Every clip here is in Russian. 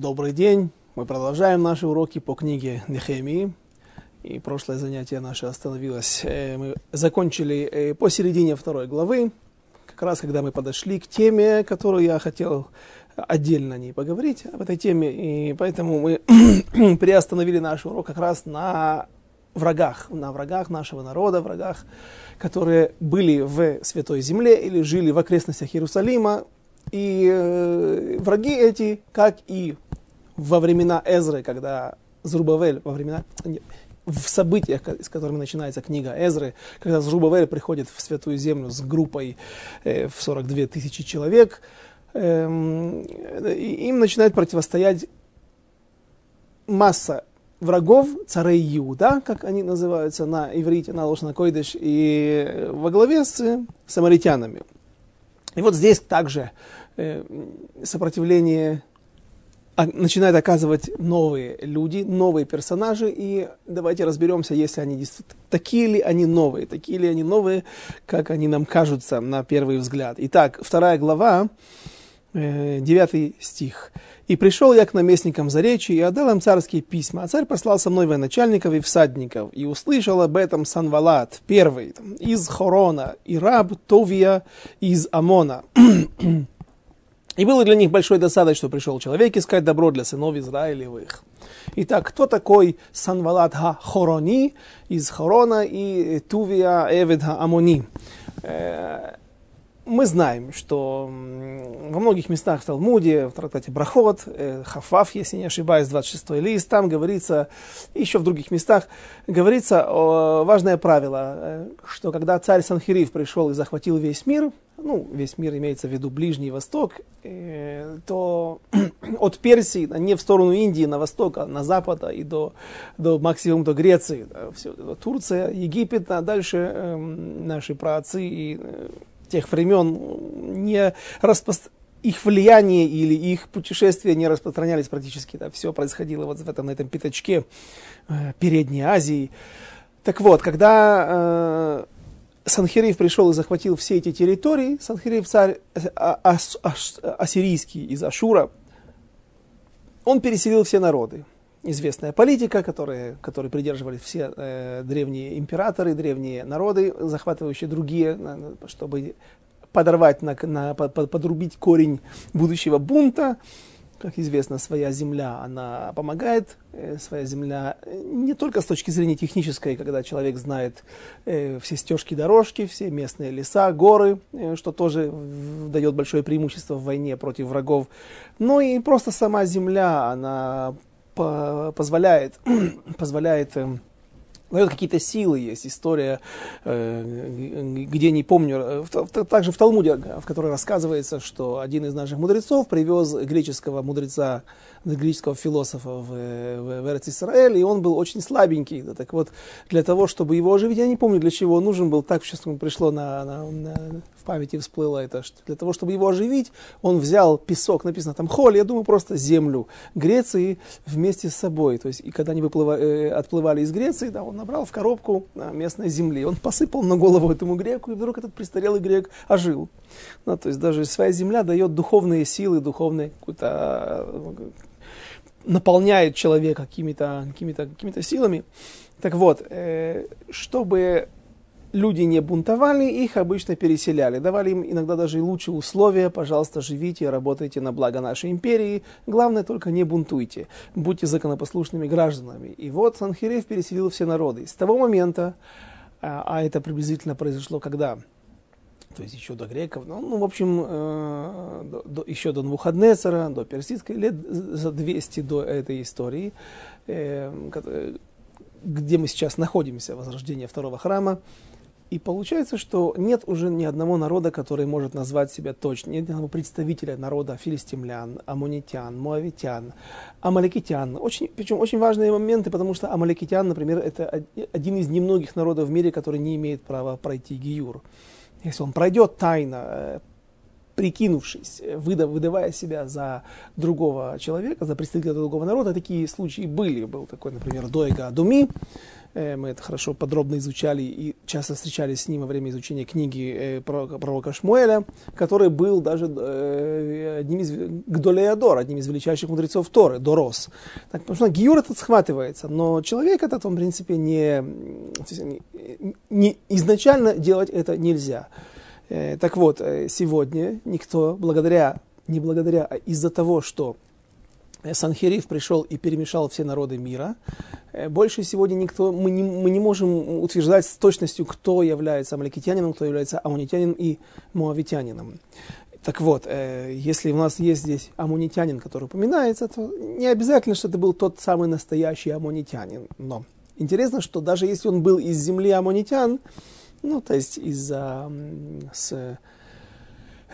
Добрый день. Мы продолжаем наши уроки по книге Нехемии. И прошлое занятие наше остановилось. Э, мы закончили э, посередине второй главы, как раз когда мы подошли к теме, которую я хотел отдельно не поговорить об этой теме. И поэтому мы приостановили наш урок как раз на врагах, на врагах нашего народа, врагах, которые были в Святой Земле или жили в окрестностях Иерусалима. И э, враги эти, как и во времена Эзры, когда Зрубавель, во времена, в событиях, с которыми начинается книга Эзры, когда Зрубавель приходит в Святую Землю с группой э, в 42 тысячи человек, э, им начинает противостоять масса врагов, царей Иуда, как они называются на иврите, на Лошна Койдыш, и во главе с самаритянами. И вот здесь также э, сопротивление начинают оказывать новые люди, новые персонажи, и давайте разберемся, если они действительно такие ли они новые, такие ли они новые, как они нам кажутся на первый взгляд. Итак, вторая глава, э, девятый стих. «И пришел я к наместникам Заречи и отдал им царские письма, а царь послал со мной военачальников и всадников, и услышал об этом Санвалат, первый, из Хорона, и раб Товия из Амона». И было для них большой досадой, что пришел человек искать добро для сынов Израилевых. Итак, кто такой Санвалат Ха-Хорони из Хорона и Тувия Эвед Ха-Амони? Э, мы знаем, что во многих местах в Талмуде, в трактате Брахот, э, Хафаф, если не ошибаюсь, 26 лист, там говорится, еще в других местах, говорится важное правило, э, что когда царь Санхирив пришел и захватил весь мир, ну, весь мир имеется в виду Ближний Восток, э, то от Персии, не в сторону Индии, на восток, а на запад и до, до максимум до Греции, да, все, Турция, Египет, а дальше э, наши праотцы и э, тех времен не распост... их влияние или их путешествия не распространялись практически, да, все происходило вот в этом, на этом пятачке э, Передней Азии. Так вот, когда э, Санхирив пришел и захватил все эти территории. Санхирив царь а, ас, ас, ассирийский из Ашура. Он переселил все народы. Известная политика, которые, которой придерживались все э, древние императоры, древние народы, захватывающие другие, чтобы подорвать, на, на, подрубить корень будущего бунта как известно, своя земля, она помогает, э, своя земля э, не только с точки зрения технической, когда человек знает э, все стежки, дорожки, все местные леса, горы, что тоже дает большое преимущество в войне против врагов, но и просто сама земля, она позволяет, позволяет эм, дает какие-то силы, есть история, э, где не помню, э, также в Талмуде, в которой рассказывается, что один из наших мудрецов привез греческого мудреца греческого философа в, в, в Эрц и он был очень слабенький. Да, так вот, для того, чтобы его оживить, я не помню, для чего он нужен был, так сейчас пришло на, на, на, в памяти всплыло это, что для того, чтобы его оживить, он взял песок, написано там холь, я думаю, просто землю Греции вместе с собой. То есть, и когда они выплывали, э, отплывали из Греции, да, он набрал в коробку да, местной земли, он посыпал на голову этому греку, и вдруг этот престарелый грек ожил. Ну, то есть даже своя земля дает духовные силы, духовные какую-то наполняет человека какими-то какими какими силами. Так вот, э, чтобы люди не бунтовали, их обычно переселяли. Давали им иногда даже и лучшие условия. Пожалуйста, живите, работайте на благо нашей империи. Главное, только не бунтуйте. Будьте законопослушными гражданами. И вот Санхирев переселил все народы. С того момента, а, а это приблизительно произошло когда? то есть еще до греков, ну, ну в общем, э, до, до, еще до Навуходнецера, до персидской, лет за 200 до этой истории, э, где мы сейчас находимся, возрождение второго храма. И получается, что нет уже ни одного народа, который может назвать себя точно, нет ни одного представителя народа филистимлян, амунитян, муавитян, амаликитян. Очень, причем очень важные моменты, потому что амаликитян, например, это один из немногих народов в мире, который не имеет права пройти гиюр если он пройдет тайно, э, прикинувшись, э, выдав, выдавая себя за другого человека, за представителя другого народа, такие случаи были. Был такой, например, Дойга Адуми, мы это хорошо подробно изучали и часто встречались с ним во время изучения книги э, пророка Шмуэля, который был даже э, одним из Гдолеядор, одним из величайших мудрецов Торы, Дорос. Так, потому что Гиюр этот схватывается, но человек этот, он, в принципе, не, не изначально делать это нельзя. Так вот, сегодня никто, благодаря, не благодаря, а из-за того, что Санхериф пришел и перемешал все народы мира. Э, больше сегодня никто, мы не, мы не можем утверждать с точностью, кто является амаликитянином, кто является амунитянином и муавитянином. Так вот, э, если у нас есть здесь амунитянин, который упоминается, то не обязательно, что это был тот самый настоящий амунитянин. Но интересно, что даже если он был из земли амунитян, ну, то есть из, э, с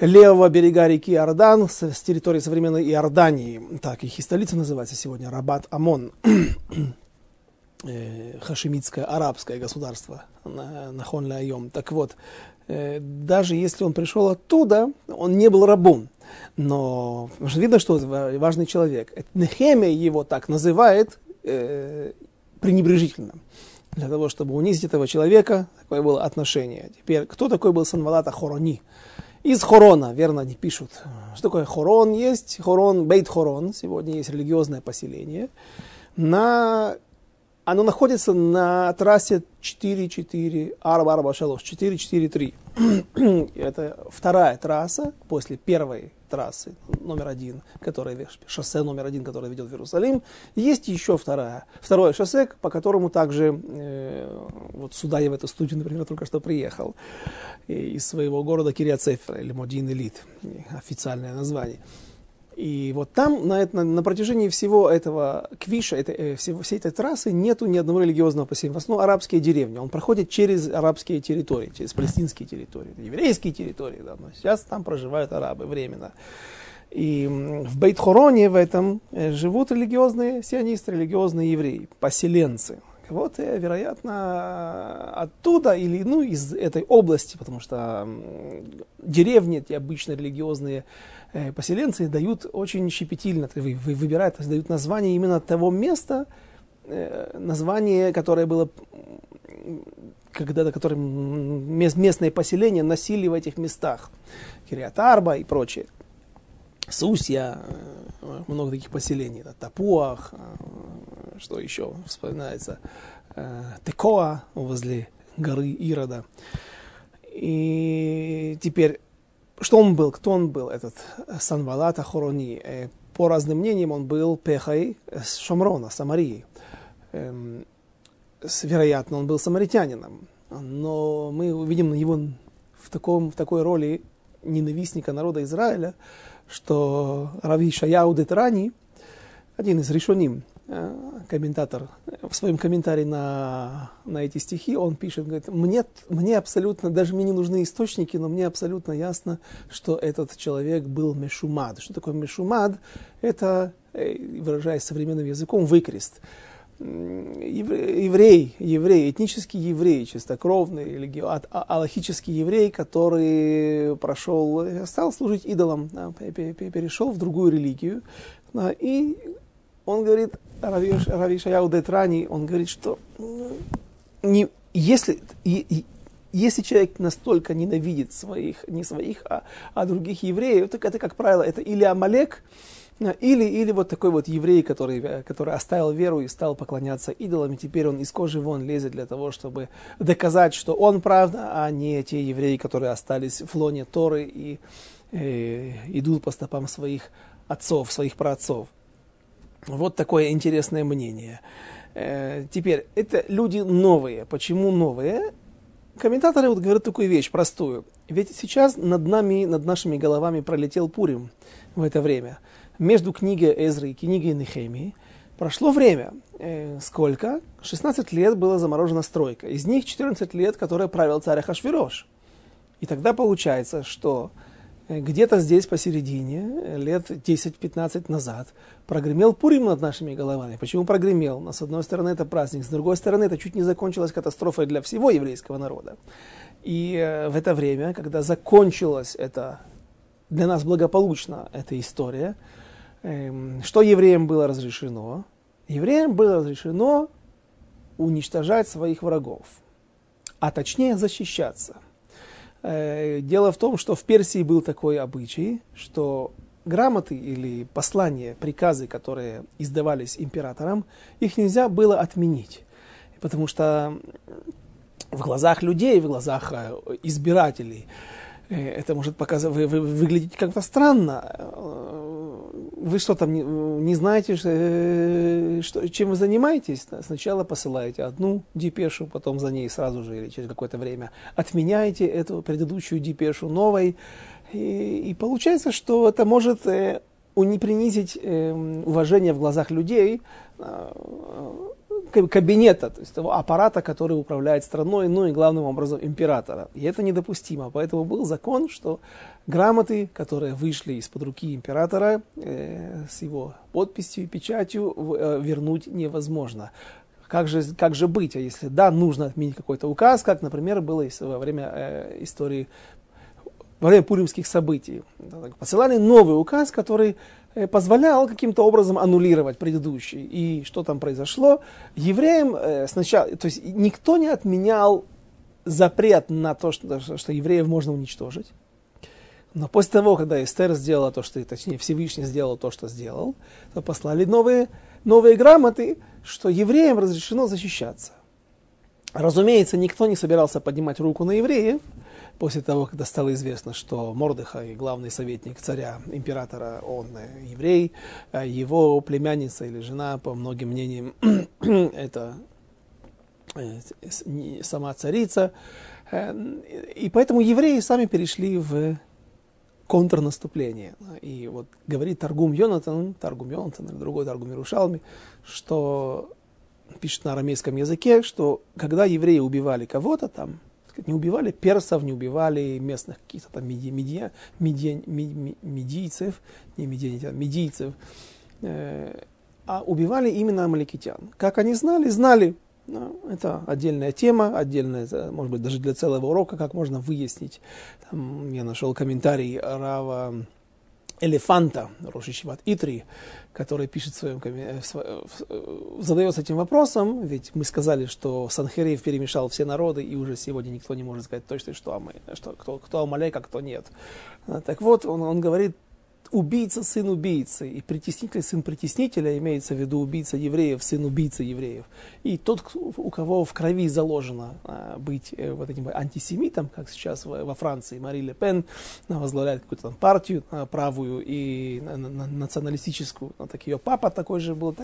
левого берега реки Иордан, с, с территории современной Иордании. Так, их и столица называется сегодня, Рабат Амон. Э, хашемитское арабское государство на, Хон Так вот, э, даже если он пришел оттуда, он не был рабом. Но видно, что важный человек. Нехемия его так называет э, пренебрежительно. Для того, чтобы унизить этого человека, такое было отношение. Теперь, кто такой был Санвалата Хорони? Из Хорона, верно, они пишут. Что такое Хорон? Есть Хорон, Бейт Хорон, сегодня есть религиозное поселение. На... Оно находится на трассе 4-4, Арба Арба Шалош, 4-4-3. Это вторая трасса после первой трассы номер один, которая, шоссе номер один, которое ведет в Иерусалим. Есть еще вторая, второе шоссе, по которому также, э, вот сюда я в эту студию, например, только что приехал, из своего города Кириацефра, или Модин Элит, официальное название. И вот там на, на, на протяжении всего этого квиша, это, э, всего, всей этой трассы, нету ни одного религиозного поселения. В основном арабские деревни. Он проходит через арабские территории, через палестинские территории, еврейские территории. Да, но сейчас там проживают арабы временно. И в Бейт-Хороне в этом э, живут религиозные сионисты, религиозные евреи, поселенцы. Вот, э, вероятно, оттуда или ну, из этой области, потому что деревни, эти обычно религиозные поселенцы дают очень щепетильно, выбирают, дают название именно того места, э, название, которое было когда-то, которое местные поселения носили в этих местах. Кириатарба и прочее. Сусья, э, много таких поселений. Тапуах, что еще вспоминается, Текоа возле горы Ирода. И теперь что он был, кто он был, этот Санвалат Ахорони? Э, по разным мнениям, он был Пехой с Шамрона, Самарии. Эм, вероятно, он был самаритянином. Но мы увидим его в, таком, в такой роли ненавистника народа Израиля, что Рави Шаяу Детрани, один из решоним, Э, комментатор в своем комментарии на, на эти стихи, он пишет, говорит, мне, мне абсолютно, даже мне не нужны источники, но мне абсолютно ясно, что этот человек был мешумад. Что такое мешумад? Это, э, выражаясь современным языком, выкрест. Еврей, еврей, этнический еврей, чистокровный, религи... А, аллахический еврей, который прошел, стал служить идолам, перешел в другую религию, и он говорит, Рави Шаяу Детрани, он говорит, что ну, не, если, и, если человек настолько ненавидит своих, не своих, а, а других евреев, то это, как правило, это или Амалек, или, или вот такой вот еврей, который, который оставил веру и стал поклоняться идолам, и теперь он из кожи вон лезет для того, чтобы доказать, что он правда, а не те евреи, которые остались в лоне Торы и э, идут по стопам своих отцов, своих праотцов. Вот такое интересное мнение. Э, теперь, это люди новые. Почему новые? Комментаторы вот говорят такую вещь простую. Ведь сейчас над нами, над нашими головами пролетел Пурим в это время. Между книгой Эзры и книгой Нехемии прошло время. Э, сколько? 16 лет была заморожена стройка. Из них 14 лет, которые правил царь Ахашвирош. И тогда получается, что где-то здесь посередине, лет 10-15 назад, прогремел Пурим над нашими головами. Почему прогремел? Но, с одной стороны, это праздник, с другой стороны, это чуть не закончилась катастрофой для всего еврейского народа. И э, в это время, когда закончилась эта, для нас благополучно эта история, э, что евреям было разрешено? Евреям было разрешено уничтожать своих врагов, а точнее защищаться. Э, дело в том, что в Персии был такой обычай, что грамоты или послания, приказы, которые издавались императором, их нельзя было отменить. Потому что в глазах людей, в глазах э, избирателей, э, это может вы, выглядеть как-то странно. Э, вы что там не, не знаете, что, чем вы занимаетесь? Сначала посылаете одну депешу, потом за ней сразу же или через какое-то время отменяете эту предыдущую депешу новой. И, и получается, что это может э, не принизить э, уважение в глазах людей, э, кабинета, то есть того аппарата, который управляет страной, ну и главным образом императора. И это недопустимо. Поэтому был закон, что грамоты, которые вышли из-под руки императора э, с его подписью и печатью, э, вернуть невозможно. Как же, как же быть, а если да, нужно отменить какой-то указ, как, например, было во время э, истории во время пуримских событий. Посылали новый указ, который позволял каким-то образом аннулировать предыдущий. И что там произошло? Евреям э, сначала, то есть никто не отменял запрет на то, что, что евреев можно уничтожить. Но после того, когда Эстер сделала то, что, точнее, Всевышний сделал то, что сделал, то послали новые, новые грамоты, что евреям разрешено защищаться. Разумеется, никто не собирался поднимать руку на евреев, после того, когда стало известно, что Мордыхай, главный советник царя, императора, он э, еврей, а его племянница или жена, по многим мнениям, это э, сама царица. Э, и поэтому евреи сами перешли в контрнаступление. И вот говорит Таргум Йонатан, Таргум Йонатан или другой Таргум Ирушалми, что пишет на арамейском языке, что когда евреи убивали кого-то там, сказать, не убивали персов, не убивали местных каких-то там меди, меди, меди, меди, медийцев, не медийцев, медийцев, э, а убивали именно амаликитян. Как они знали? Знали. Ну, это отдельная тема, отдельная, может быть, даже для целого урока, как можно выяснить. Там я нашел комментарий Рава Элефанта, Рошичеват Итри, который пишет в своем, э, э, задается этим вопросом, ведь мы сказали, что Санхериев перемешал все народы, и уже сегодня никто не может сказать точно, что, Амы, что кто, кто Амалек, а кто нет. Так вот, он, он говорит, убийца сын убийцы, и притеснитель сын притеснителя, имеется в виду убийца евреев, сын убийцы евреев. И тот, у кого в крови заложено а, быть э, вот этим антисемитом, как сейчас во Франции Мари Ле Пен возглавляет какую-то там партию а, правую и на, на, националистическую, так ее папа такой же был.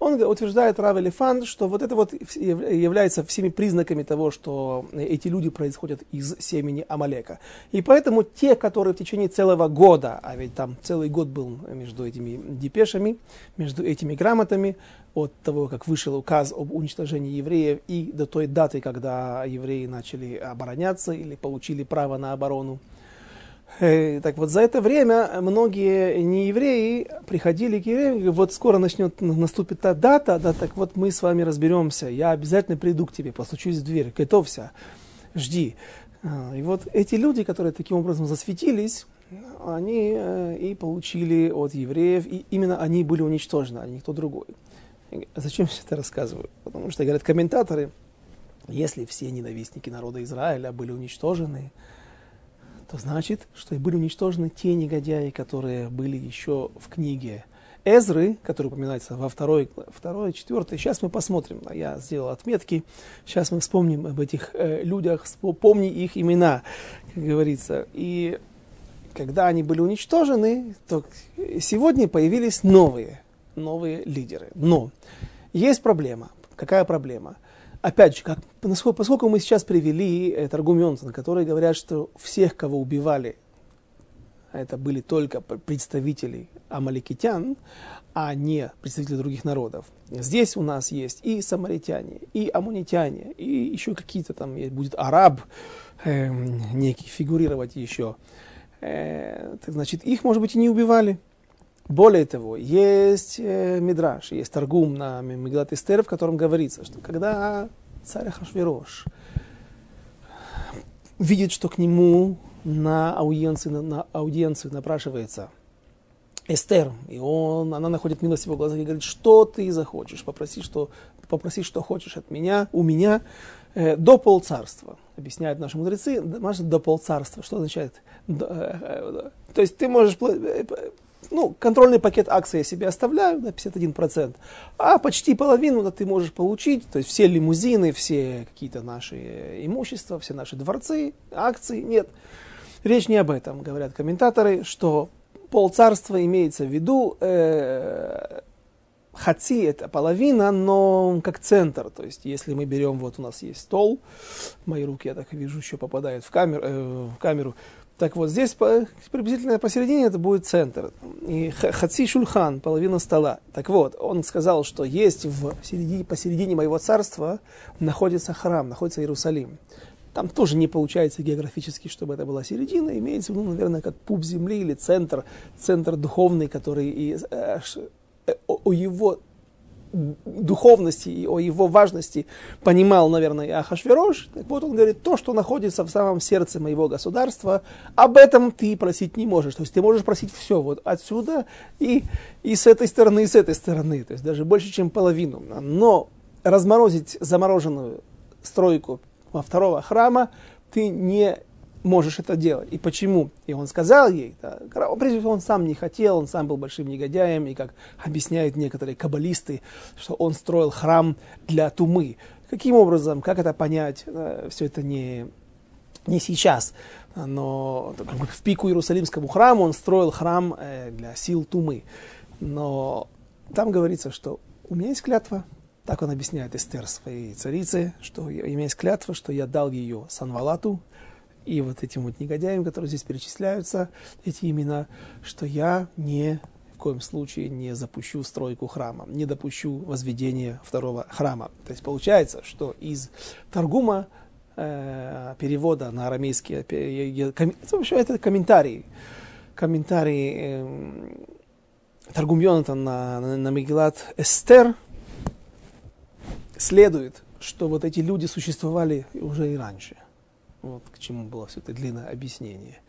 Он утверждает, Рав Элефант, что вот это вот является всеми признаками того, что эти люди происходят из семени Амалека. И поэтому те, которые в течение целого года, а ведь там целый год был между этими депешами, между этими грамотами, от того, как вышел указ об уничтожении евреев и до той даты, когда евреи начали обороняться или получили право на оборону. Э, так вот, за это время многие неевреи приходили к евреям, вот скоро начнет, наступит та дата, да, так вот мы с вами разберемся, я обязательно приду к тебе, постучусь в дверь, готовься, жди. А, и вот эти люди, которые таким образом засветились, они э, и получили от евреев, и именно они были уничтожены, а никто другой. Зачем я это рассказываю? Потому что, говорят комментаторы, если все ненавистники народа Израиля были уничтожены, то значит, что и были уничтожены те негодяи, которые были еще в книге Эзры, который упоминается во второй, второй, четвертой. Сейчас мы посмотрим. Я сделал отметки. Сейчас мы вспомним об этих э, людях, помни их имена, как говорится. И когда они были уничтожены, то сегодня появились новые, новые лидеры. Но есть проблема. Какая проблема? Опять же, как, поскольку мы сейчас привели это аргументы, которые говорят, что всех, кого убивали, это были только представители амаликитян, а не представители других народов. Здесь у нас есть и самаритяне, и амунитяне, и еще какие-то там, будет араб, э, некий фигурировать еще э, так значит, их, может быть, и не убивали. Более того, есть э, Мидраш, есть торгум на Мегалат Эстер, в котором говорится, что когда царь Хашвирош видит, что к нему на аудиенцию, на, на аудиенцию напрашивается Эстер, и он, она находит милость в его глазах и говорит, что ты захочешь, попроси, что, попроси, что хочешь от меня, у меня, э, до полцарства. Объясняют наши мудрецы, до полцарства. Что означает? Э, э, то есть ты можешь, э, ну, контрольный пакет акций я себе оставляю на 51%, а почти половину да, ты можешь получить, то есть все лимузины, все какие-то наши имущества, все наши дворцы, акции, нет. Речь не об этом, говорят комментаторы, что полцарства имеется в виду, э, хаци это половина, но как центр. То есть, если мы берем, вот у нас есть стол, мои руки, я так вижу, еще попадают в камеру, э, в камеру. Так вот, здесь по, приблизительно посередине это будет центр. И хаци шульхан, половина стола. Так вот, он сказал, что есть в середине, посередине моего царства находится храм, находится Иерусалим. Там тоже не получается географически, чтобы это была середина. Имеется в виду, наверное, как пуп земли или центр, центр духовный, который и, э, э, о его духовности и о его важности понимал, наверное, Ахашверош. Так вот он говорит, то, что находится в самом сердце моего государства, об этом ты просить не можешь. То есть ты можешь просить все вот отсюда и, и с этой стороны, и с этой стороны. То есть даже больше, чем половину. Но разморозить замороженную стройку во второго храма, ты не можешь это делать. И почему? И он сказал ей, да, прежде всего он сам не хотел, он сам был большим негодяем, и как объясняют некоторые каббалисты, что он строил храм для тумы. Каким образом, как это понять, все это не, не сейчас, но в пику Иерусалимскому храму он строил храм э, для сил тумы. Но там говорится, что у меня есть клятва, так он объясняет Эстер своей царице, что имеет клятва, что я дал ее Санвалату и вот этим вот негодяям, которые здесь перечисляются, эти имена, что я не в коем случае не запущу стройку храма, не допущу возведения второго храма. То есть получается, что из Таргума э, перевода на арамейский, э, вообще это комментарий, комментарий э, Таргум Йонатан на, на, на Мегилат Эстер – следует, что вот эти люди существовали уже и раньше. Вот к чему было все это длинное объяснение.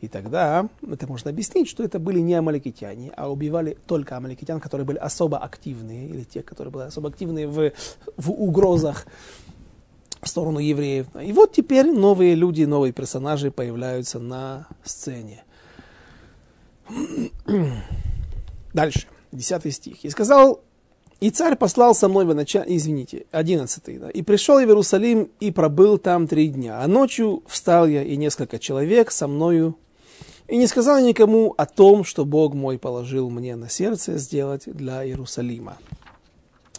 И тогда это можно объяснить, что это были не амаликитяне, а убивали только амаликитян, которые были особо активные, или те, которые были особо активные в, в угрозах в сторону евреев. И вот теперь новые люди, новые персонажи появляются на сцене. Дальше, десятый стих. «И сказал и царь послал со мной в извините, одиннадцатый, да, и пришел я в Иерусалим и пробыл там три дня. А ночью встал я и несколько человек со мною, и не сказал никому о том, что Бог мой положил мне на сердце сделать для Иерусалима.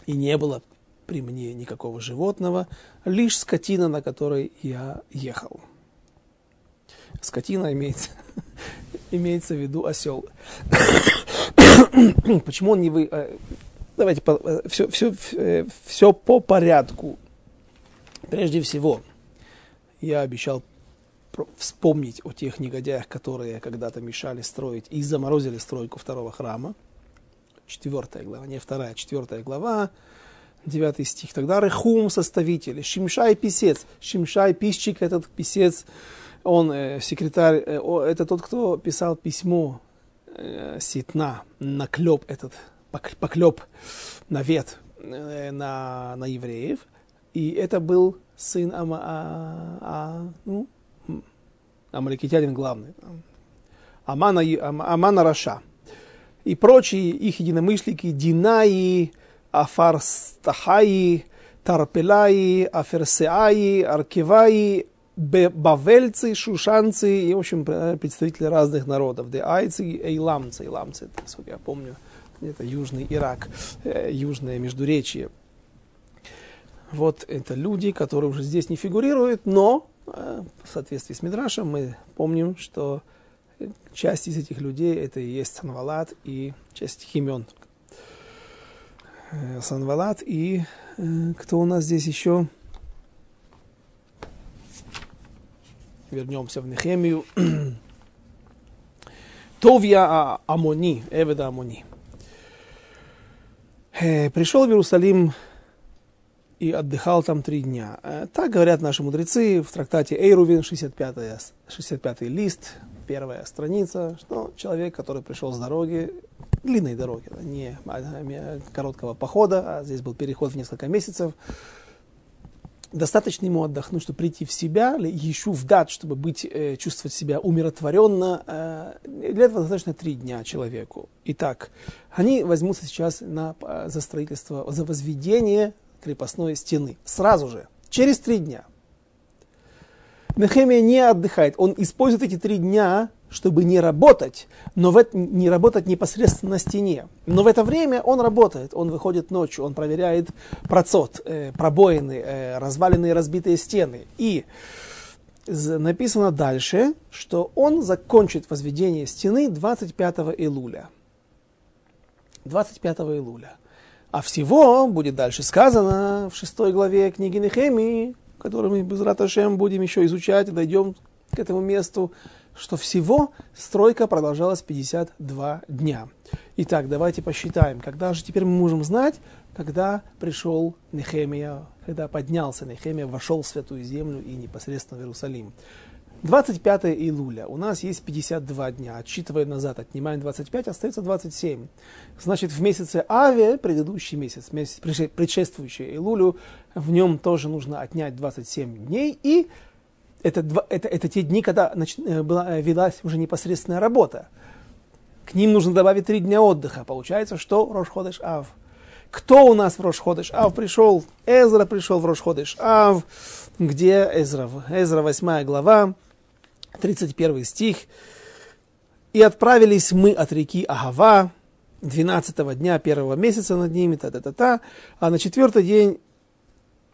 И не было при мне никакого животного, лишь скотина, на которой я ехал. Скотина имеется, имеется в виду осел. Почему он не вы... Давайте все, все, все по порядку. Прежде всего, я обещал вспомнить о тех негодяях, которые когда-то мешали строить и заморозили стройку второго храма. Четвертая глава, не вторая, четвертая глава, девятый стих. Тогда Рехум, составитель, Шимшай, писец. Шимшай, писчик, этот писец, он э, секретарь, э, это тот, кто писал письмо э, Ситна, наклеп этот поклеп навет э, на, на евреев. И это был сын Ама, а, а, ну, Амаликитянин главный. Амана, Амана Раша. И прочие их единомышленники Динаи, Афарстахаи, Тарпелаи, Аферсеаи, Аркеваи, бавельцы, шушанцы и, в общем, представители разных народов. Деайцы эйламцы. Эйламцы, насколько я помню, это Южный Ирак, э, Южное Междуречье. Вот это люди, которые уже здесь не фигурируют, но э, в соответствии с Мидрашем мы помним, что часть из этих людей это и есть Санвалат и часть Химен. Э, Санвалат и кто у нас здесь еще? Вернемся в Нехемию. Товья Амони, Эведа Амони. Э, пришел в Иерусалим и отдыхал там три дня. Э, так говорят наши мудрецы в трактате Эйрувин, 65, 65 лист, первая страница, что человек, который пришел с дороги, длинной дороги, не а, короткого похода, а здесь был переход в несколько месяцев, достаточно ему отдохнуть, чтобы прийти в себя, еще в дат, чтобы быть, э, чувствовать себя умиротворенно. Э, для этого достаточно три дня человеку. Итак, они возьмутся сейчас на, э, за строительство, за возведение крепостной стены. Сразу же, через три дня. Нехемия не отдыхает. Он использует эти три дня чтобы не работать, но в это, не работать непосредственно на стене. Но в это время он работает, он выходит ночью, он проверяет процот, э, пробоины, э, разваленные разбитые стены. И написано дальше, что он закончит возведение стены 25 илуля. 25 илуля. А всего будет дальше сказано в шестой главе книги Нехемии, которую мы без Раташем будем еще изучать, дойдем к этому месту, что всего стройка продолжалась 52 дня. Итак, давайте посчитаем, когда же теперь мы можем знать, когда пришел Нехемия, когда поднялся Нехемия, вошел в Святую Землю и непосредственно в Иерусалим. 25 июля. У нас есть 52 дня. Отсчитывая назад, отнимаем 25, остается 27. Значит, в месяце Аве, предыдущий месяц, месяц предшествующий Илулю, в нем тоже нужно отнять 27 дней и это, два, это, это те дни, когда нач, э, была, э, велась уже непосредственная работа. К ним нужно добавить три дня отдыха. Получается, что Рошходыш Ав. Кто у нас в Рошходыш Ав пришел? Эзра пришел в Рошходыш Ав. Где Эзра? Эзра 8 глава, 31 стих. И отправились мы от реки Агава, 12 дня первого месяца над ними, та-та-та-та. А на четвертый день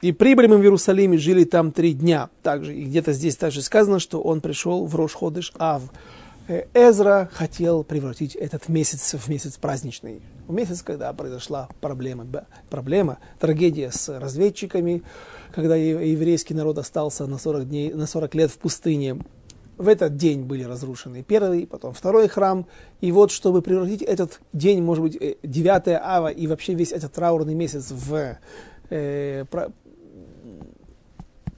и прибыли мы в Иерусалим и жили там три дня. Также, и где-то здесь также сказано, что он пришел в Рошходыш Ав. Э, Эзра хотел превратить этот месяц в месяц праздничный. В месяц, когда произошла проблема, проблема, трагедия с разведчиками, когда еврейский народ остался на 40, дней, на 40 лет в пустыне. В этот день были разрушены первый, потом второй храм. И вот, чтобы превратить этот день, может быть, 9 э, ава и вообще весь этот траурный месяц в э,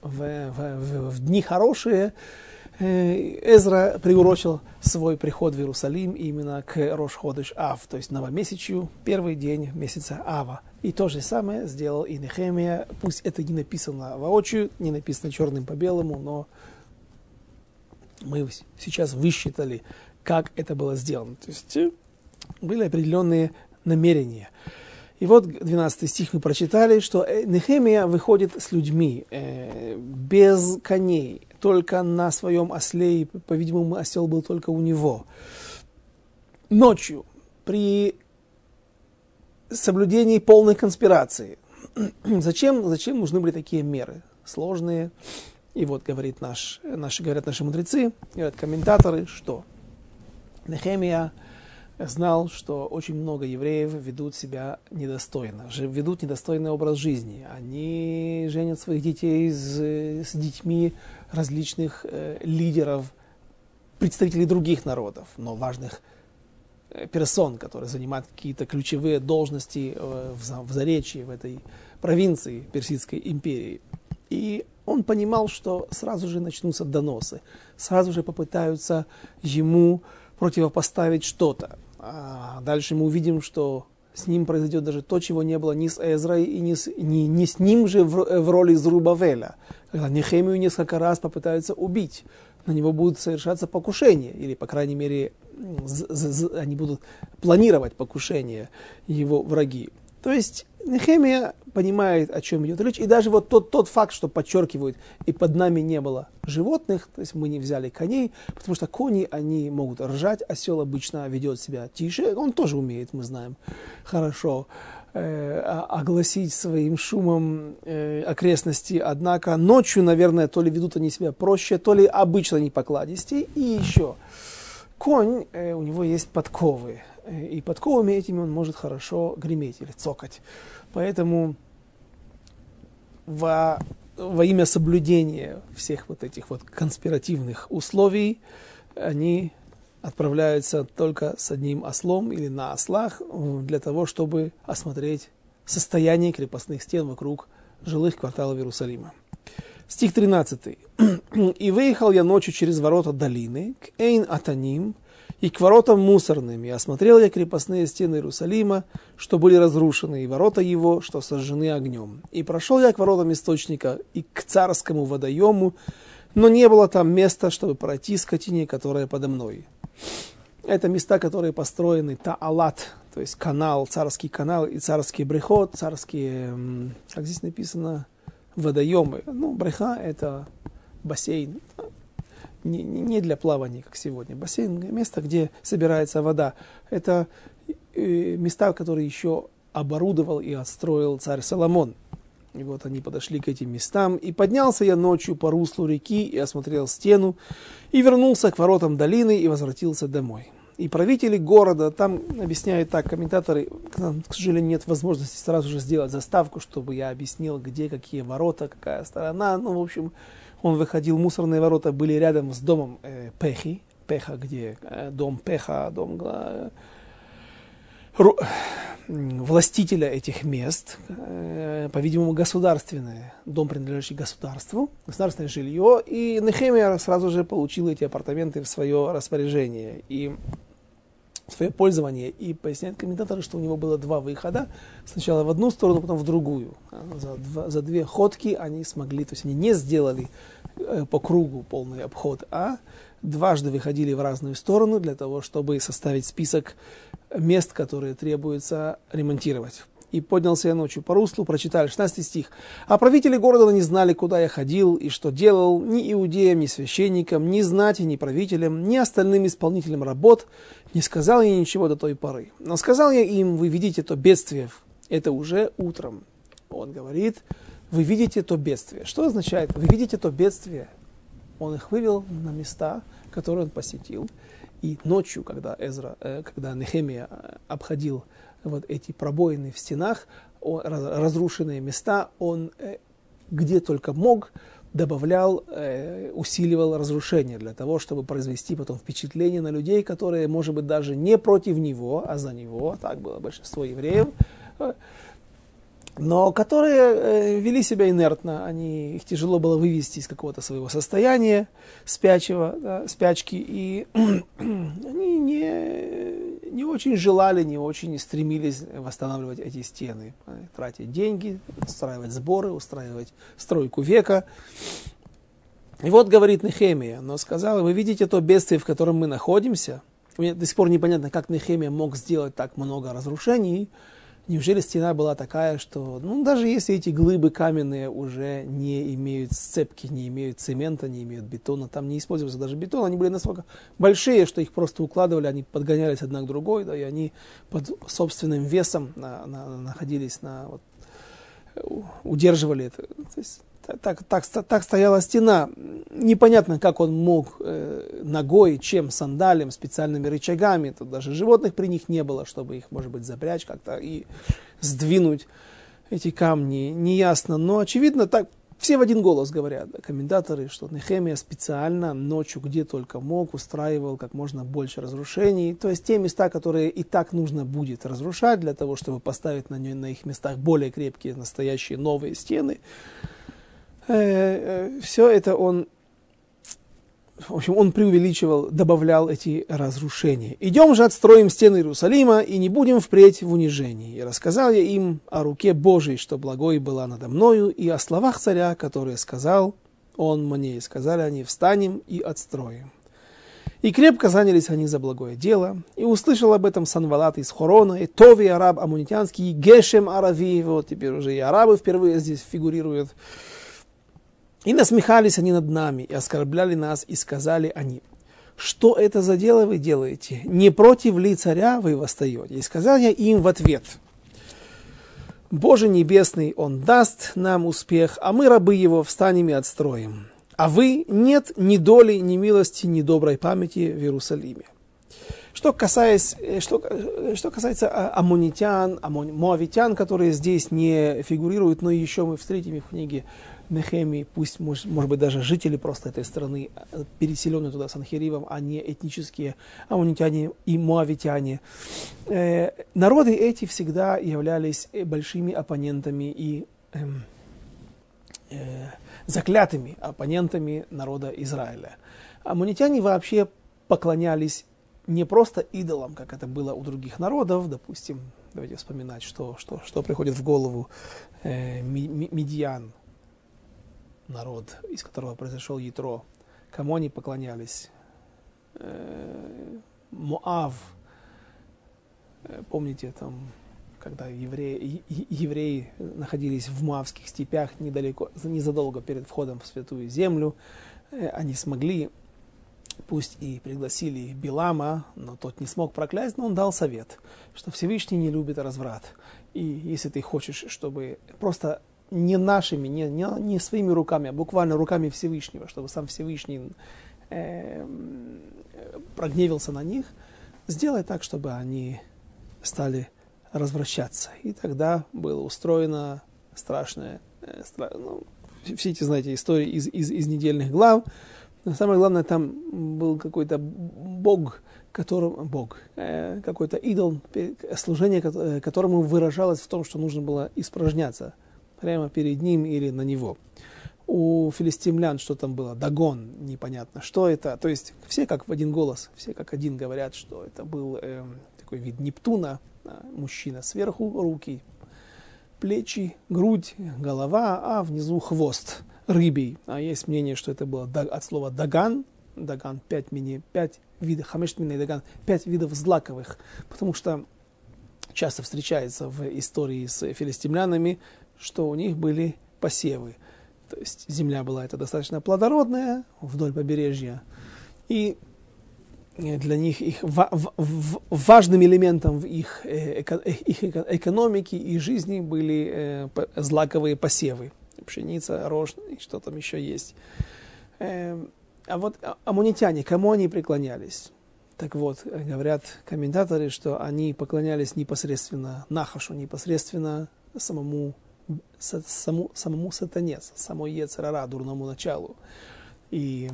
в, в, в дни хорошие э, Эзра приурочил свой приход в Иерусалим именно к Рошходыш Ав, то есть новомесячью, первый день месяца Ава. И то же самое сделал и Нехемия. Пусть это не написано воочию, не написано черным по белому, но мы сейчас высчитали, как это было сделано. То есть э, были определенные намерения. И вот 12 стих мы прочитали, что э, Нехемия выходит с людьми э, без коней, только на своем осле, и, по-видимому, осел был только у него. Ночью, при соблюдении полной конспирации. зачем, зачем нужны были такие меры? Сложные. И вот говорит наш, наши, говорят наши мудрецы, говорят комментаторы, что Нехемия – знал, что очень много евреев ведут себя недостойно, ведут недостойный образ жизни. Они женят своих детей с, с детьми различных э, лидеров, представителей других народов, но важных э, персон, которые занимают какие-то ключевые должности э, в, в Заречье, в этой провинции Персидской империи. И он понимал, что сразу же начнутся доносы, сразу же попытаются ему противопоставить что-то. А дальше мы увидим, что с ним произойдет даже то, чего не было ни с Эзрой и не с, не, не с ним же в, в роли Зрубавеля. Когда Нехемию несколько раз попытаются убить, на него будут совершаться покушения, или, по крайней мере, они будут планировать покушение его враги. То есть Нехемия понимает, о чем идет речь. И даже вот тот, тот факт, что подчеркивают, и под нами не было животных, то есть мы не взяли коней, потому что кони, они могут ржать, осел обычно ведет себя тише, он тоже умеет, мы знаем, хорошо э, огласить своим шумом э, окрестности. Однако ночью, наверное, то ли ведут они себя проще, то ли обычно не покладистей. И еще, конь, э, у него есть подковы и подковами этими он может хорошо греметь или цокать. Поэтому во, во имя соблюдения всех вот этих вот конспиративных условий они отправляются только с одним ослом или на ослах для того, чтобы осмотреть состояние крепостных стен вокруг жилых кварталов Иерусалима. Стих 13. «И выехал я ночью через ворота долины, к Эйн-Атаним, и к воротам мусорным, и осмотрел я крепостные стены Иерусалима, что были разрушены, и ворота его, что сожжены огнем. И прошел я к воротам источника и к царскому водоему, но не было там места, чтобы пройти скотине, которая подо мной. Это места, которые построены Таалат, то есть канал, царский канал и царский брехот, царские, как здесь написано, водоемы. Ну, бреха – это бассейн, не, не для плавания, как сегодня. Бассейн – место, где собирается вода. Это э, места, которые еще оборудовал и отстроил царь Соломон. И вот они подошли к этим местам. И поднялся я ночью по руслу реки и осмотрел стену, и вернулся к воротам долины и возвратился домой. И правители города, там объясняют так, комментаторы, к сожалению, нет возможности сразу же сделать заставку, чтобы я объяснил, где какие ворота, какая сторона. Ну, в общем, он выходил, мусорные ворота были рядом с домом э, Пехи, Пеха, где э, дом Пеха, дом э, ру, властителя этих мест, э, по-видимому, государственное, дом, принадлежащий государству, государственное жилье, и Нехемия сразу же получил эти апартаменты в свое распоряжение. И свое пользование. И поясняют комментаторы, что у него было два выхода. Сначала в одну сторону, потом в другую. За, два, за две ходки они смогли, то есть они не сделали э, по кругу полный обход, а дважды выходили в разную сторону для того, чтобы составить список мест, которые требуется ремонтировать и поднялся я ночью по руслу, прочитали 16 стих. А правители города не знали, куда я ходил и что делал, ни иудеям, ни священникам, ни знати, ни правителям, ни остальным исполнителям работ, не сказал я ничего до той поры. Но сказал я им, вы видите то бедствие, это уже утром. Он говорит, вы видите то бедствие. Что означает, вы видите то бедствие? Он их вывел на места, которые он посетил. И ночью, когда Эзра, э, когда Нехемия э, обходил вот эти пробоины в стенах, разрушенные места, он э, где только мог, добавлял, э, усиливал разрушение для того, чтобы произвести потом впечатление на людей, которые, может быть, даже не против него, а за него, так было большинство евреев, но которые э, вели себя инертно, они, их тяжело было вывести из какого-то своего состояния спячего, да, спячки, и они не, не очень желали, не очень стремились восстанавливать эти стены, тратить деньги, устраивать сборы, устраивать стройку века. И вот говорит Нехемия, но сказала, вы видите то бедствие, в котором мы находимся. Мне до сих пор непонятно, как Нехемия мог сделать так много разрушений, Неужели стена была такая, что ну, даже если эти глыбы каменные уже не имеют сцепки, не имеют цемента, не имеют бетона, там не используется даже бетон, они были настолько большие, что их просто укладывали, они подгонялись одна к другой, да, и они под собственным весом на, на, находились, на, вот, удерживали это. То есть, так, так, так стояла стена. Непонятно, как он мог э, ногой, чем, сандалем, специальными рычагами. Тут даже животных при них не было, чтобы их, может быть, запрячь как-то и сдвинуть эти камни. Неясно, но очевидно, так все в один голос говорят, комментаторы, что Нехемия специально ночью, где только мог, устраивал как можно больше разрушений. То есть те места, которые и так нужно будет разрушать для того, чтобы поставить на, на их местах более крепкие, настоящие новые стены. Э, э, все это он, в общем, он преувеличивал, добавлял эти разрушения. «Идем же, отстроим стены Иерусалима, и не будем впредь в унижении». И рассказал я им о руке Божией, что благой была надо мною, и о словах царя, которые сказал он мне. И сказали они, встанем и отстроим. И крепко занялись они за благое дело. И услышал об этом Санвалат из Хорона, и Тови араб амунитянский, и Гешем арави. Вот теперь уже и арабы впервые здесь фигурируют. И насмехались они над нами, и оскорбляли нас, и сказали они, что это за дело вы делаете? Не против ли царя вы восстаете? И сказал я им в ответ, Боже Небесный, Он даст нам успех, а мы, рабы Его, встанем и отстроим. А вы нет ни доли, ни милости, ни доброй памяти в Иерусалиме. Что, касаясь, что, что касается а, аммонитян, аммон, моавитян, которые здесь не фигурируют, но еще мы встретим их в книге Нехемии, пусть, может, может быть, даже жители просто этой страны, э, переселенные туда Санхиривом, а не этнические амунитяне и муавитяне. Э, народы эти всегда являлись большими оппонентами и э, э, заклятыми оппонентами народа Израиля. Амунитяне вообще поклонялись не просто идолам, как это было у других народов, допустим, давайте вспоминать, что, что, что приходит в голову э, Медиан, народ, из которого произошел Ятро, кому они поклонялись? Э, Моав, э, помните, там, когда евреи, евреи находились в Моавских степях недалеко, незадолго перед входом в Святую Землю, э, они смогли пусть и пригласили Билама, но тот не смог проклясть, но он дал совет, что Всевышний не любит разврат. И если ты хочешь, чтобы просто не нашими, не, не, не своими руками, а буквально руками Всевышнего, чтобы сам Всевышний э, прогневился на них, сделай так, чтобы они стали развращаться. И тогда было устроено страшное, э, стра... ну, все эти, знаете, истории из, из, из недельных глав, но самое главное, там был какой-то бог, которым, бог, э, какой-то идол, служение э, которому выражалось в том, что нужно было испражняться прямо перед ним или на него. У филистимлян что там было? Дагон, непонятно, что это. То есть все как в один голос, все как один говорят, что это был э, такой вид Нептуна, э, мужчина сверху, руки, плечи, грудь, голова, а внизу хвост – рыбий. А есть мнение, что это было от слова даган, даган 5 мини, 5 видов, хамеш мини даган, 5 видов злаковых, потому что часто встречается в истории с филистимлянами, что у них были посевы. То есть земля была это достаточно плодородная вдоль побережья. И для них их важным элементом в их, э, их экономике и жизни были э, злаковые посевы пшеница, рожь и что там еще есть. Эм, а вот амунитяне, кому они преклонялись? Так вот, говорят комментаторы, что они поклонялись непосредственно Нахашу, непосредственно самому, самому, самому сатане, самой Ецерара, дурному началу. И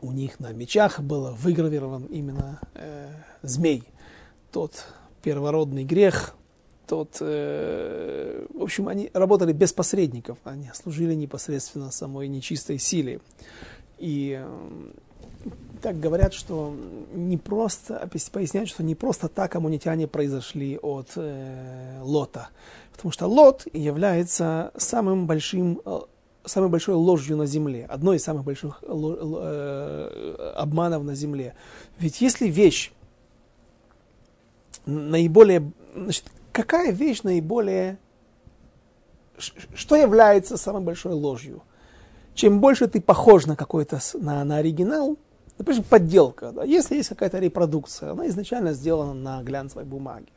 у них на мечах было выгравирован именно э, змей, тот первородный грех, тот, э, в общем, они работали без посредников, они служили непосредственно самой нечистой силе. И э, так говорят, что не просто, поясняют, что не просто так амунитяне произошли от э, Лота, потому что Лот является самым большим э, самой большой ложью на земле, одной из самых больших э, обманов на земле. Ведь если вещь наиболее, значит, какая вещь наиболее... Что является самой большой ложью? Чем больше ты похож на какой-то, на, на оригинал, например, подделка, да, если есть какая-то репродукция, она изначально сделана на глянцевой бумаге.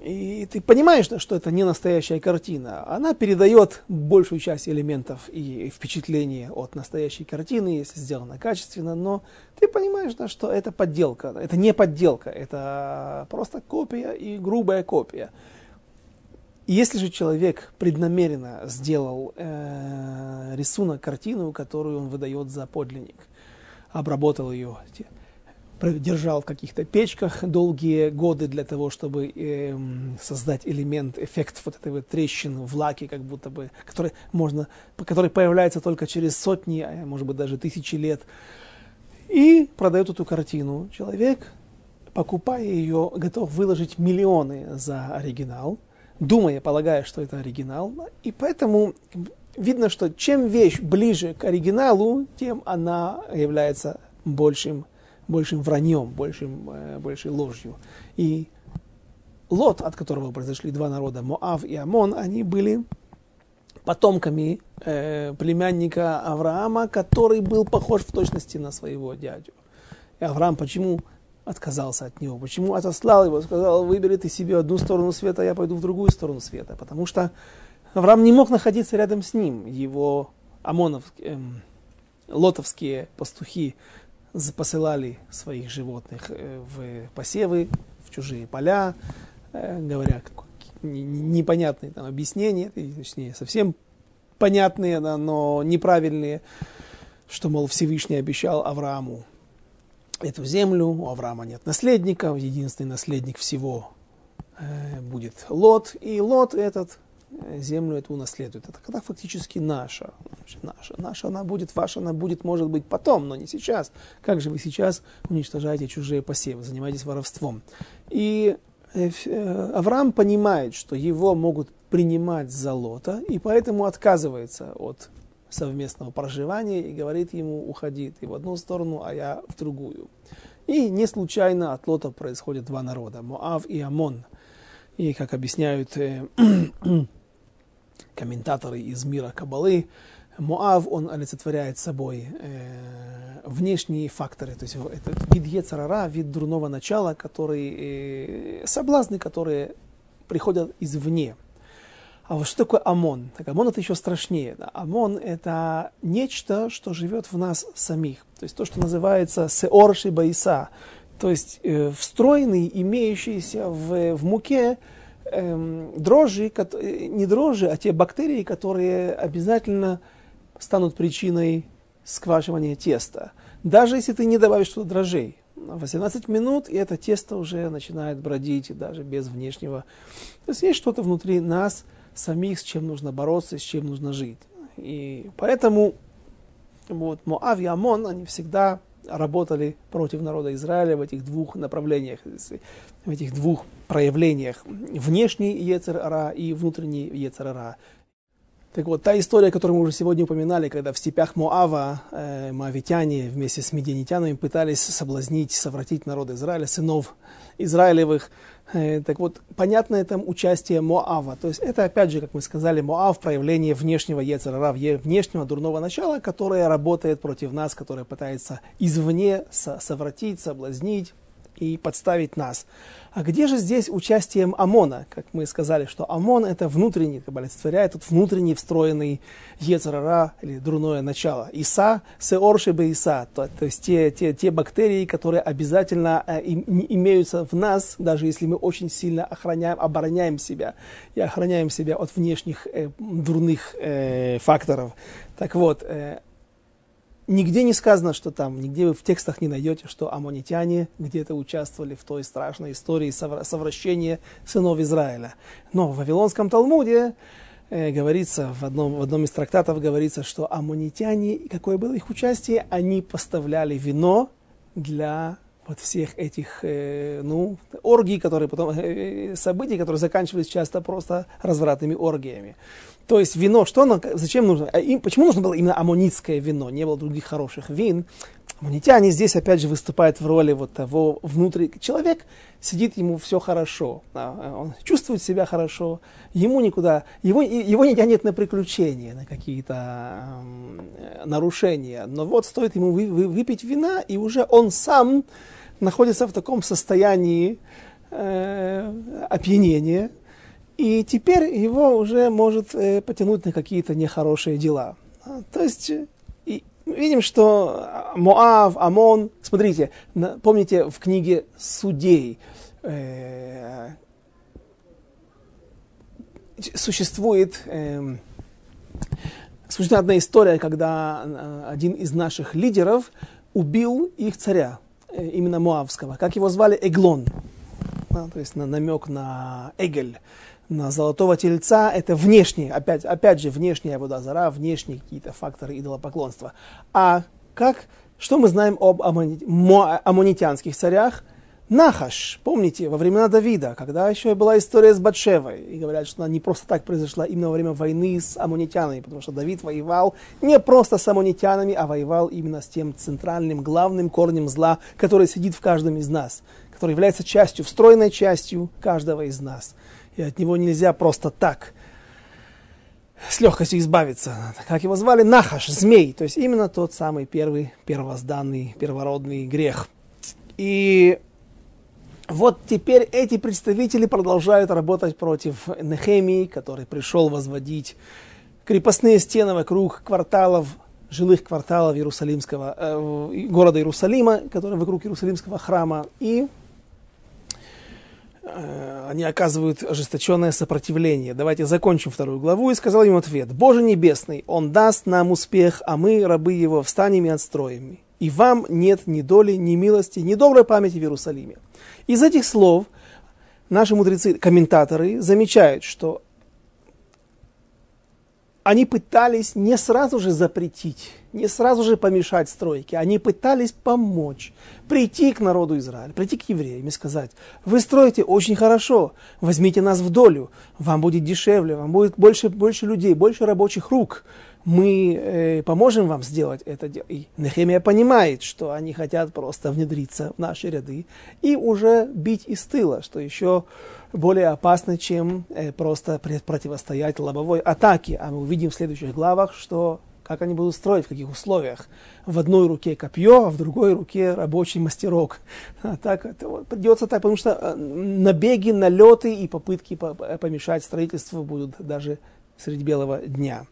И ты понимаешь, что это не настоящая картина. Она передает большую часть элементов и впечатления от настоящей картины, если сделана качественно, но ты понимаешь, что это подделка. Это не подделка, это просто копия и грубая копия. Если же человек преднамеренно сделал э, рисунок, картину, которую он выдает за подлинник, обработал ее держал в каких-то печках долгие годы для того, чтобы э, создать элемент, эффект вот этой вот трещины в лаке, как будто бы, который можно, который появляется только через сотни, а может быть даже тысячи лет. И продает эту картину. Человек, покупая ее, готов выложить миллионы за оригинал, думая, полагая, что это оригинал. И поэтому видно, что чем вещь ближе к оригиналу, тем она является большим большим враньем, большим, э, большей ложью. И Лот, от которого произошли два народа, Моав и Амон, они были потомками э, племянника Авраама, который был похож в точности на своего дядю. И Авраам почему отказался от него? Почему отослал его? Сказал, выбери ты себе одну сторону света, я пойду в другую сторону света. Потому что Авраам не мог находиться рядом с ним. Его амоновские, эм, лотовские пастухи посылали своих животных э, в посевы, в чужие поля, э, говоря непонятные там, объяснения, точнее, совсем понятные, но неправильные, что, мол, Всевышний обещал Аврааму эту землю, у Авраама нет наследника, единственный наследник всего э, будет Лот, и Лот этот землю эту унаследует. Это когда фактически наша. Наша, наша она будет, ваша она будет, может быть, потом, но не сейчас. Как же вы сейчас уничтожаете чужие посевы, занимаетесь воровством? И э, э, Авраам понимает, что его могут принимать за лота, и поэтому отказывается от совместного проживания и говорит ему, уходи ты в одну сторону, а я в другую. И не случайно от Лота происходят два народа, Моав и Амон. И, как объясняют э, комментаторы из мира Кабалы, Моав, он олицетворяет собой э, внешние факторы, то есть это вид Ецарара, вид дурного начала, который, э, соблазны, которые приходят извне. А вот что такое ОМОН? Так ОМОН это еще страшнее. Да? ОМОН это нечто, что живет в нас самих. То есть то, что называется сеорши баиса. То есть э, встроенный, имеющийся в, в муке э, дрожжи, не дрожжи, а те бактерии, которые обязательно станут причиной сквашивания теста. Даже если ты не добавишь туда дрожжей. 18 минут, и это тесто уже начинает бродить, даже без внешнего. То есть есть что-то внутри нас, самих, с чем нужно бороться, с чем нужно жить. И поэтому вот, Моав и Амон, они всегда работали против народа Израиля в этих двух направлениях, в этих двух проявлениях. Внешний Ецер-Ара и внутренний Ецер-Ара. Так вот, та история, которую мы уже сегодня упоминали, когда в степях Моава э, моавитяне вместе с медианитянами пытались соблазнить, совратить народ Израиля, сынов Израилевых, Э, так вот, понятно это участие Моава. То есть это, опять же, как мы сказали, Моав, проявление внешнего Ецерара, внешнего дурного начала, которое работает против нас, которое пытается извне совратить, соблазнить и подставить нас. А где же здесь участие ОМОНа? Как мы сказали, что ОМОН это внутренний, как олицетворяет этот внутренний встроенный Ецарара или дурное начало. Иса, сеорши бы Иса, то, то есть те, те, те бактерии, которые обязательно э, им, имеются в нас, даже если мы очень сильно охраняем, обороняем себя и охраняем себя от внешних э, дурных э, факторов. Так вот, э, Нигде не сказано, что там, нигде вы в текстах не найдете, что аммонитяне где-то участвовали в той страшной истории совращения сынов Израиля. Но в Вавилонском Талмуде э, говорится, в одном, в одном из трактатов говорится, что аммонитяне, какое было их участие, они поставляли вино для вот всех этих э, ну, оргий, которые потом, э, событий, которые заканчивались часто просто развратными оргиями. То есть вино, что оно, зачем нужно, а им, почему нужно было именно аммонитское вино, не было других хороших вин. Аммонитяне здесь опять же выступают в роли вот того внутри. Человек сидит, ему все хорошо, он чувствует себя хорошо, ему никуда, его, его не тянет на приключения, на какие-то э, нарушения. Но вот стоит ему вы, вы, выпить вина, и уже он сам находится в таком состоянии э, опьянения, и теперь его уже может э, потянуть на какие-то нехорошие дела. А, то есть и видим, что Моав, Амон, смотрите, на, помните в книге Судей э, существует, э, существует одна история, когда э, один из наших лидеров убил их царя, именно Моавского. Как его звали? Эглон. А, то есть на намек на Эгель на золотого тельца, это внешние, опять, опять же, внешняя водозара, внешние какие-то факторы идолопоклонства. А как, что мы знаем об аммонитянских царях? Нахаш, помните, во времена Давида, когда еще была история с Батшевой, и говорят, что она не просто так произошла именно во время войны с аммонитянами, потому что Давид воевал не просто с аммонитянами, а воевал именно с тем центральным, главным корнем зла, который сидит в каждом из нас, который является частью, встроенной частью каждого из нас и от него нельзя просто так с легкостью избавиться. Как его звали? Нахаш, змей. То есть именно тот самый первый, первозданный, первородный грех. И вот теперь эти представители продолжают работать против Нехемии, который пришел возводить крепостные стены вокруг кварталов, жилых кварталов Иерусалимского, э, города Иерусалима, который вокруг Иерусалимского храма. И Э, они оказывают ожесточенное сопротивление. Давайте закончим вторую главу. И сказал ему ответ. Боже Небесный, Он даст нам успех, а мы, рабы Его, встанем и отстроим. И вам нет ни доли, ни милости, ни доброй памяти в Иерусалиме. Из этих слов наши мудрецы, комментаторы замечают, что они пытались не сразу же запретить, не сразу же помешать стройке, они пытались помочь, прийти к народу Израиля, прийти к евреям и сказать, вы строите очень хорошо, возьмите нас в долю, вам будет дешевле, вам будет больше, больше людей, больше рабочих рук, мы э, поможем вам сделать это дело. И Нехемия понимает, что они хотят просто внедриться в наши ряды и уже бить из тыла, что еще более опасно, чем э, просто противостоять лобовой атаке. А мы увидим в следующих главах, что как они будут строить, в каких условиях. В одной руке копье, а в другой руке рабочий мастерок. А так вот, придется так, потому что э, набеги, налеты и попытки помешать строительству будут даже среди белого дня.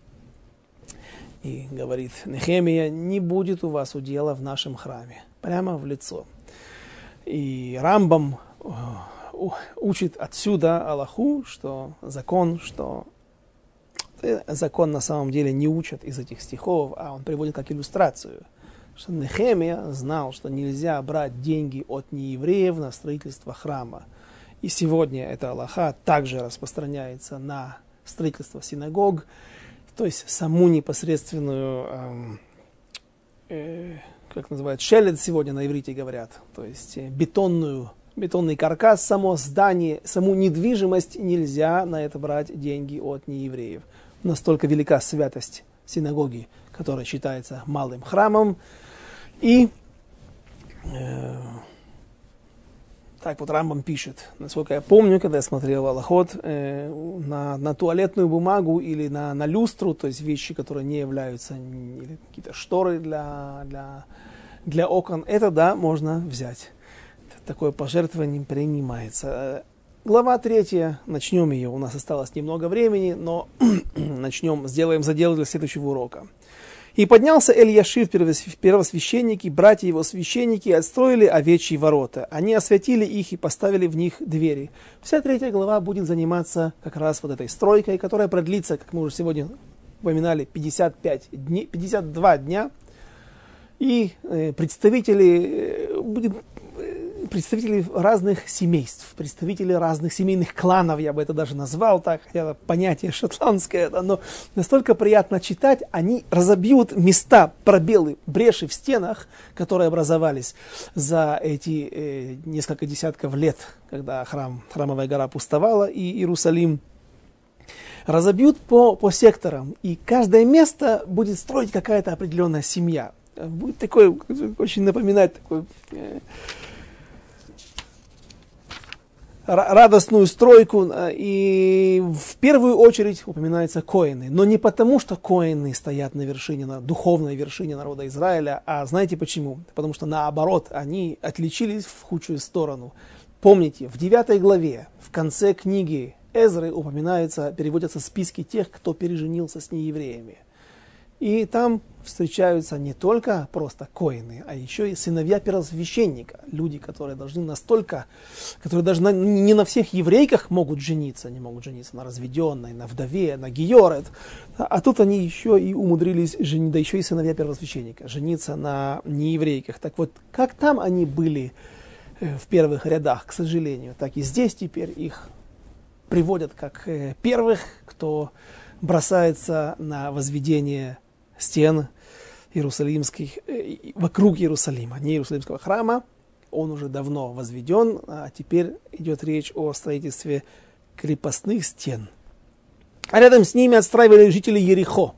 И говорит Нехемия, не будет у вас удела в нашем храме. Прямо в лицо. И Рамбам э, учит отсюда Аллаху, что закон, что э, закон на самом деле не учат из этих стихов, а он приводит как иллюстрацию. Что Нехемия знал, что нельзя брать деньги от неевреев на строительство храма. И сегодня эта Аллаха также распространяется на строительство синагог, то есть саму непосредственную, эм, э, как называют, шелед сегодня на иврите говорят, то есть э, бетонную, бетонный каркас, само здание, саму недвижимость нельзя на это брать деньги от неевреев. Настолько велика святость синагоги, которая считается малым храмом. И э, так вот Рамбам пишет. Насколько я помню, когда я смотрел Аллахот, э, на, на туалетную бумагу или на, на люстру, то есть вещи, которые не являются или какие-то шторы для, для, для окон, это да, можно взять. Такое пожертвование принимается. Глава третья, начнем ее. У нас осталось немного времени, но начнем, сделаем задел для следующего урока. И поднялся Эль-Яшив, первосвященники, братья его священники, и отстроили овечьи ворота. Они осветили их и поставили в них двери. Вся третья глава будет заниматься как раз вот этой стройкой, которая продлится, как мы уже сегодня упоминали, 55 дней, 52 дня. И э, представители, э, будет представители разных семейств, представители разных семейных кланов, я бы это даже назвал так, хотя понятие шотландское, но настолько приятно читать, они разобьют места, пробелы, бреши в стенах, которые образовались за эти э, несколько десятков лет, когда храм, храмовая гора пустовала, и Иерусалим разобьют по, по секторам, и каждое место будет строить какая-то определенная семья. Будет такой, очень напоминать такой э, радостную стройку, э, и в первую очередь упоминаются коины. Но не потому, что коины стоят на вершине, на духовной вершине народа Израиля, а знаете почему? Потому что наоборот, они отличились в худшую сторону. Помните, в 9 главе, в конце книги Эзры упоминаются, переводятся списки тех, кто переженился с неевреями. И там встречаются не только просто коины, а еще и сыновья первосвященника, люди, которые должны настолько, которые даже на, не на всех еврейках могут жениться, они могут жениться на разведенной, на вдове, на георет, а тут они еще и умудрились, женить, да еще и сыновья первосвященника, жениться на нееврейках. Так вот, как там они были э, в первых рядах, к сожалению, так и здесь теперь их приводят как э, первых, кто бросается на возведение стен Иерусалимских, э, вокруг Иерусалима, не Иерусалимского храма. Он уже давно возведен, а теперь идет речь о строительстве крепостных стен. А рядом с ними отстраивали жители Ерехо.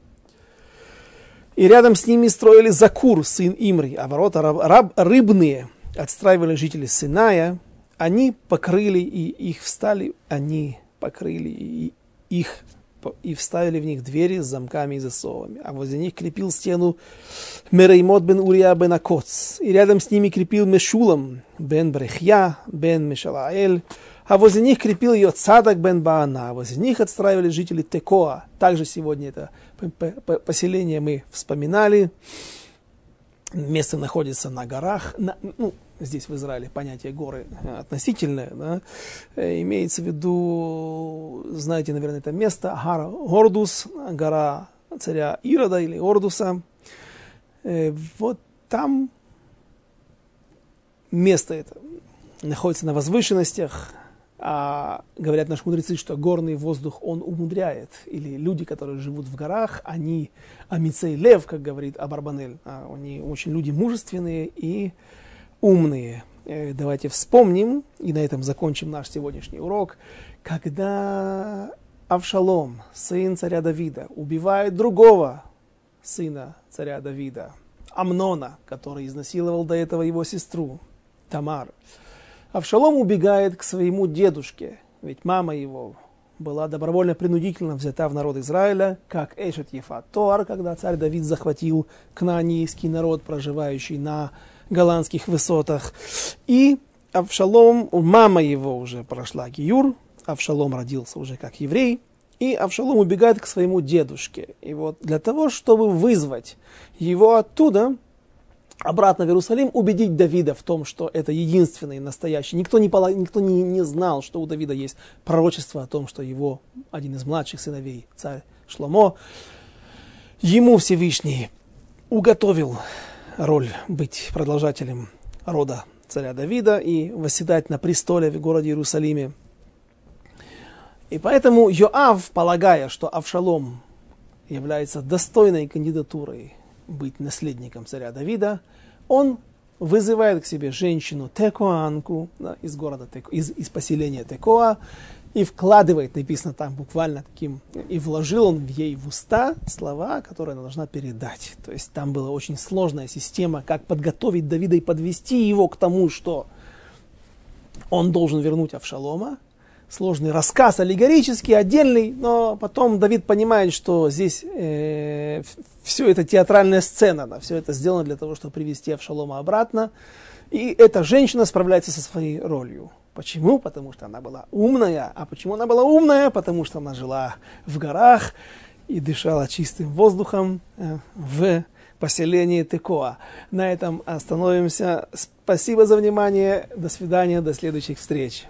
И рядом с ними строили Закур, сын Имри, а ворота раб, раб, рыбные отстраивали жители Синая. Они покрыли и их встали, они покрыли и их и вставили в них двери с замками и засовами. А возле них крепил стену Мереймот бен Урия бен Акоц. И рядом с ними крепил Мешулам бен Брехья бен Мешалаэль. А возле них крепил ее Цадак бен Баана. А возле них отстраивали жители Текоа. Также сегодня это поселение мы вспоминали. Место находится на горах, на, ну, здесь в Израиле понятие горы э, относительное, да, э, имеется в виду, знаете, наверное, это место, Гара Гордус, гора царя Ирода или Ордуса. Э, вот там место это находится на возвышенностях, А, говорят наши мудрецы, что горный воздух он умудряет. Или люди, которые живут в горах, они амицей лев, как говорит Абарбанель. А, они очень люди мужественные и умные. Э, давайте вспомним, и на этом закончим наш сегодняшний урок, когда Авшалом, сын царя Давида, убивает другого сына царя Давида, Амнона, который изнасиловал до этого его сестру, Тамар. Авшалом убегает к своему дедушке, ведь мама его была добровольно-принудительно взята в народ Израиля, как Эшет Ефат Тор, когда царь Давид захватил кнаанийский народ, проживающий на голландских высотах. И Авшалом, мама его уже прошла Гиюр, Авшалом родился уже как еврей, и Авшалом убегает к своему дедушке. И вот для того, чтобы вызвать его оттуда, обратно в Иерусалим, убедить Давида в том, что это единственный настоящий. Никто, не, никто не, не знал, что у Давида есть пророчество о том, что его один из младших сыновей, царь Шломо, ему Всевышний уготовил роль быть продолжателем рода царя Давида и восседать на престоле в городе Иерусалиме. И поэтому Йоав, полагая, что Авшалом является достойной кандидатурой быть наследником царя Давида, он вызывает к себе женщину Текоанку да, из города Теко, из, из поселения Текоа, и вкладывает, написано там буквально таким, и вложил он в ей в уста слова, которые она должна передать. То есть там была очень сложная система, как подготовить Давида и подвести его к тому, что он должен вернуть Авшалома. Сложный рассказ, аллегорический, отдельный, но потом Давид понимает, что здесь э, все это театральная сцена, да, все это сделано для того, чтобы привести Авшалома обратно. И эта женщина справляется со своей ролью. Почему? Потому что она была умная. А почему она была умная? Потому что она жила в горах и дышала чистым воздухом э, в поселении Текоа. На этом остановимся. Спасибо за внимание. До свидания. До следующих встреч.